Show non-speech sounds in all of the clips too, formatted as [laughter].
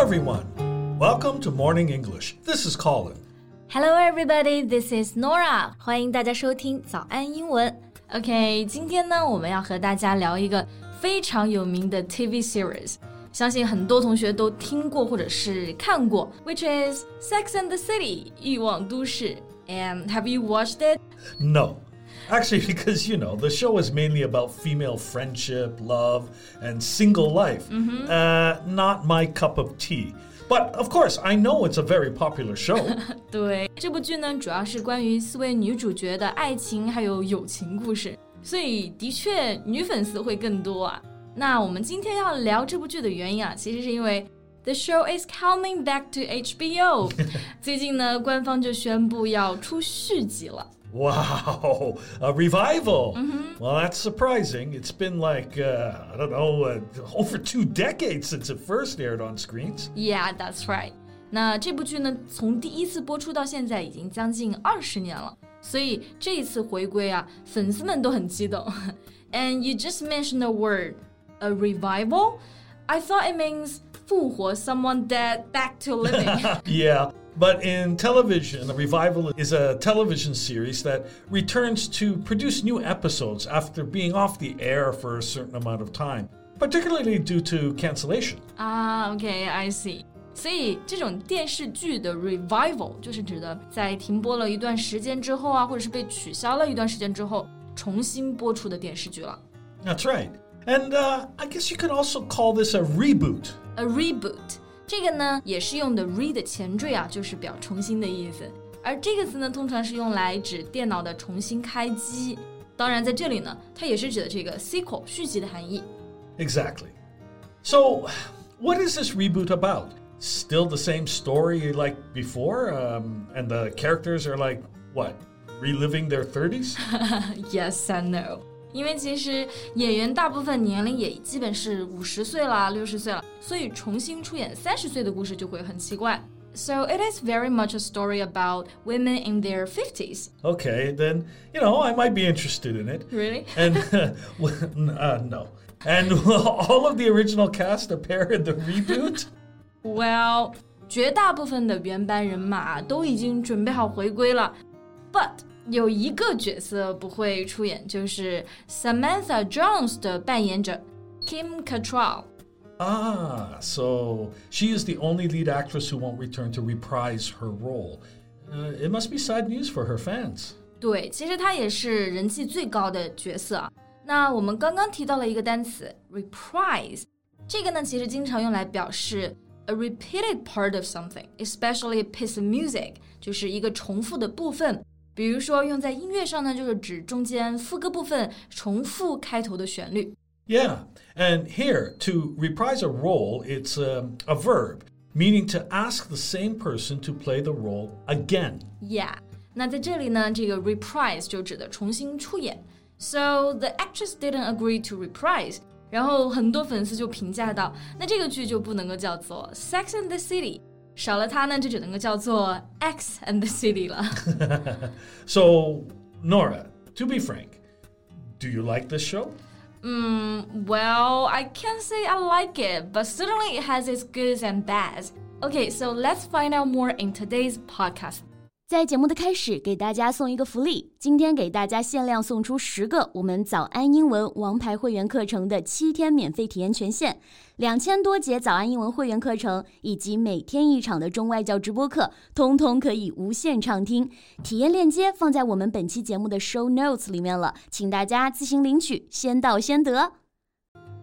everyone. Welcome to Morning English. This is Colin. Hello everybody, this is Norah. 欢迎大家收听早安英文。OK，今天呢，我们要和大家聊一个非常有名的 TV series，相信很多同学都听过或者是看过，which is Sex and the City，欲望都市。And have you watched it? No. Actually, because, [laughs] you know, the show is mainly about female friendship, love, and single life. Uh, not my cup of tea. But of course, I know it's a very popular show. [laughs] 对，这部剧呢，主要是关于四位女主角的爱情还有友情故事，所以的确女粉丝会更多啊。那我们今天要聊这部剧的原因啊，其实是因为 The show is coming back to HBO，最近呢，官方就宣布要出续集了。 [laughs] Wow, a revival. Well, that's surprising. It's been like, uh, I don't know, uh, over two decades since it first aired on screens. Yeah, that's right. 那这部剧呢，从第一次播出到现在已经将近二十年了，所以这一次回归啊，粉丝们都很激动。And [laughs] you just mentioned the word a revival. I thought it means 复活 someone dead back to living. [laughs] Yeah, but in television, a revival is a television series that returns to produce new episodes after being off the air for a certain amount of time, particularly due to cancellation. 啊、o k I see. 所以这种电视剧的 revival 就是指的在停播了一段时间之后啊，或者是被取消了一段时间之后，重新播出的电视剧了。 That's right. And uh, I guess you could also call this a reboot. A reboot 这个呢也是用的 re 的前缀啊，就是表重新的意思。而这个词呢，通常是用来指电脑的重新开机。当然，在这里呢，它也是指的这个 sequel 续集的含义。 Exactly. So, what is this reboot about? Still the same story like before? Um, and the characters are like, what, reliving their 30s? [laughs] Yes and no， 因为其实演员大部分年龄也基本是五十岁啦、六十岁了，所以重新出演三十岁的故事就会很奇怪。So it is very much a story about women in their fifties. Okay, then, you know, I might be interested in it. Really? [laughs] And, uh, no. And [laughs] will all of the original cast appear in the reboot? Well，绝大部分的原班人马都已经准备好回归了，But 有一个角色不会出演，就是 Samantha Jones 的扮演者 Kim Cattrall。 Ah, so she is the only lead actress who won't return to reprise her role. Uh, it must be sad news for her fans. 对，其实她也是人气最高的角色啊。那我们刚刚提到了一个单词 reprise，这个呢其实经常用来表示 a repeated part of something, especially a piece of music，就是一个重复的部分。 比如说用在音乐上呢，就是指中间副歌部分重复开头的旋律。 Yeah, and here, to reprise a role, it's um, a verb, meaning to ask the same person to play the role again. Yeah，那在这里呢，这个 reprise 就指的重新出演。So the actress didn't agree to reprise。然后很多粉丝就评价到，那这个剧就不能够叫做 Sex and the City， 少了它呢，就只能够叫做 X and the City 了。so [laughs] Norah, to be frank, do you like this show? Mm, well, I can't say I like it, but certainly it has its goods and bads. Okay, so let's find out more in today's podcast. 在节目的开始，给大家送一个福利，今天给大家限量送出十个我们早安英文王牌会员课程的七天免费体验权限，两千多节早安英文会员课程以及每天一场的中外教直播课，通通可以无限畅听。体验链接放在我们本期节目的 show notes 里面了，请大家自行领取，先到先得。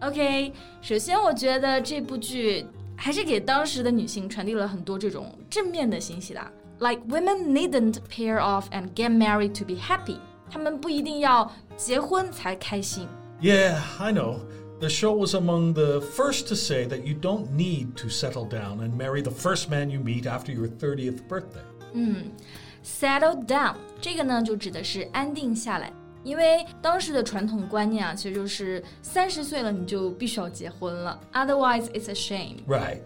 OK，首先我觉得这部剧还是给当时的女性传递了很多这种正面的信息的 ，like women needn't pair off and get married to be happy，她们不一定要结婚才开心。 Yeah, I know. The show was among the first to say that you don't need to settle down and marry the first man you meet after your 30th birthday. Settle down，这个呢就指的是安定下来，因为当时的传统观念啊，其实就是三十岁了你就必须要结婚了，otherwise it's a shame。 Right.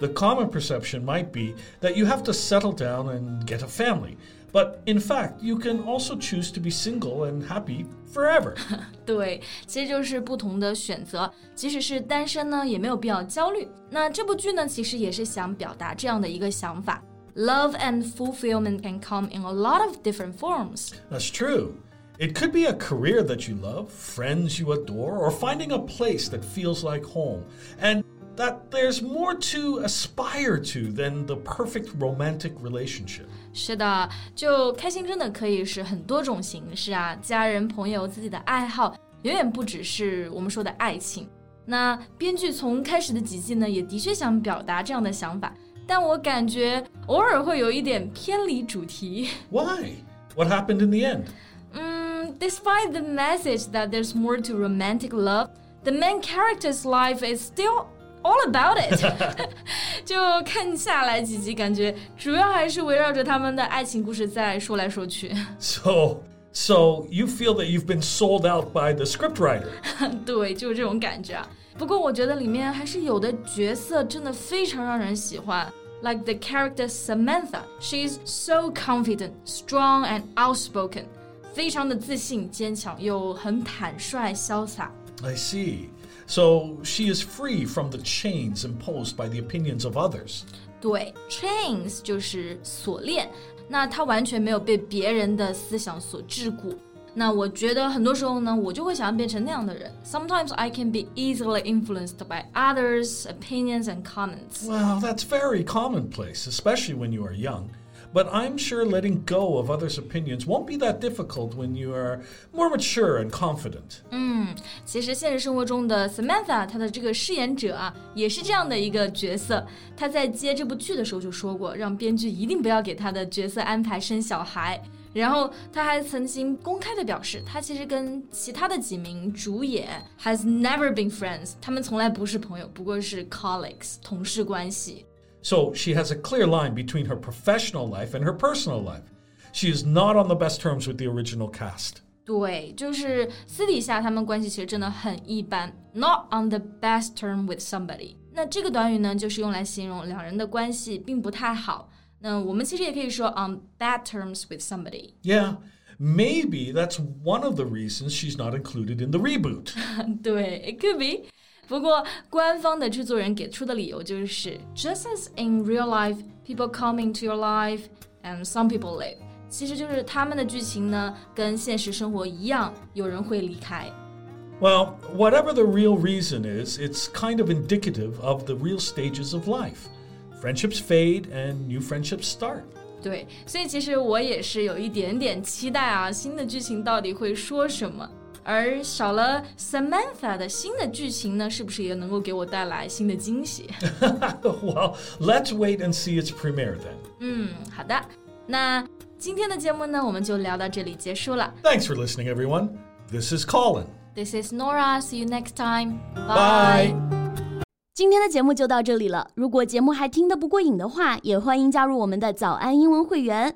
The common perception might be that you have to settle down and get a family. But in fact, you can also choose to be single and happy forever. [laughs] 对，其实就是不同的选择。即使是单身呢，也没有必要焦虑。那这部剧呢，其实也是想表达这样的一个想法：love and fulfillment can come in a lot of different forms. That's true. It could be a career that you love, friends you adore, or finding a place that feels like home. And that there's more to aspire to than the perfect romantic relationship. 是的，就开心真的可以是很多种形式啊，家人、朋友、自己的爱好，远远不只是我们说的爱情。那编剧从开始的几季呢，也的确想表达这样的想法，但我感觉偶尔会有一点偏离主题。Why? What happened in the end? Mm, despite the message that there's more to romantic love, the main character's life is still all about it [laughs] 就看下来几集，感觉主要还是围绕着他们的爱情故事在说来说去。So, so you feel that you've been sold out by the scriptwriter? [laughs] 对，就是这种感觉啊。不过我觉得里面还是有的角色真的非常让人喜欢。Like the character Samantha, she's so confident, strong, and outspoken. 非常的自信、坚强，又很坦率、潇洒。I see. So she is free from the chains imposed by the opinions of others. 对，chains 就是锁链，那她完全没有被别人的思想所桎梏。那我觉得很多时候呢，我就会想要变成那样的人。Sometimes I can be easily influenced by others' opinions and comments. Well, that's very commonplace, especially when you are young. But I'm sure letting go of others' opinions won't be that difficult when you are more mature and confident. 嗯，其实现实生活中的 Samantha，她的这个饰演者啊，也是这样的一个角色。她在接这部剧的时候就说过，让编剧一定不要给她的角色安排生小孩。然后他还曾经公开的表示，他其实跟其他的几名主演 has never been friends，他们从来不是朋友，不过是 colleagues 同事关系。 so she has a clear line between her professional life and her personal life. She is not on the best terms with the original cast. 对，就是私底下他们关系其实真的很一般，not on the best term with somebody。那这个短语呢，就是用来形容两人的关系并不太好。那我们其实也可以说 on bad terms with somebody。Yeah. Maybe that's one of the reasons she's not included in the reboot. [laughs] 对，it could be. 不过，官方的制作人给出的理由就是，just as in real life, people come into your life and some people leave。其实就是他们的剧情呢，跟现实生活一样，有人会离开。Well, whatever the real reason is, it's kind of indicative of the real stages of life. Friendships fade and new friendships start. 对，所以其实我也是有一点点期待啊，新的剧情到底会说什么。 而少了 Samantha 的新的剧情呢，是不是也能够给我带来新的惊喜？Well, [laughs] let's wait and see its premiere then. 嗯，好的。那今天的节目呢，我们就聊到这里结束了。Thanks for listening, everyone. This is Colin. This is Norah. See you next time. Bye. Bye. 今天的节目就到这里了。如果节目还听得不过瘾的话，也欢迎加入我们的早安英文会员。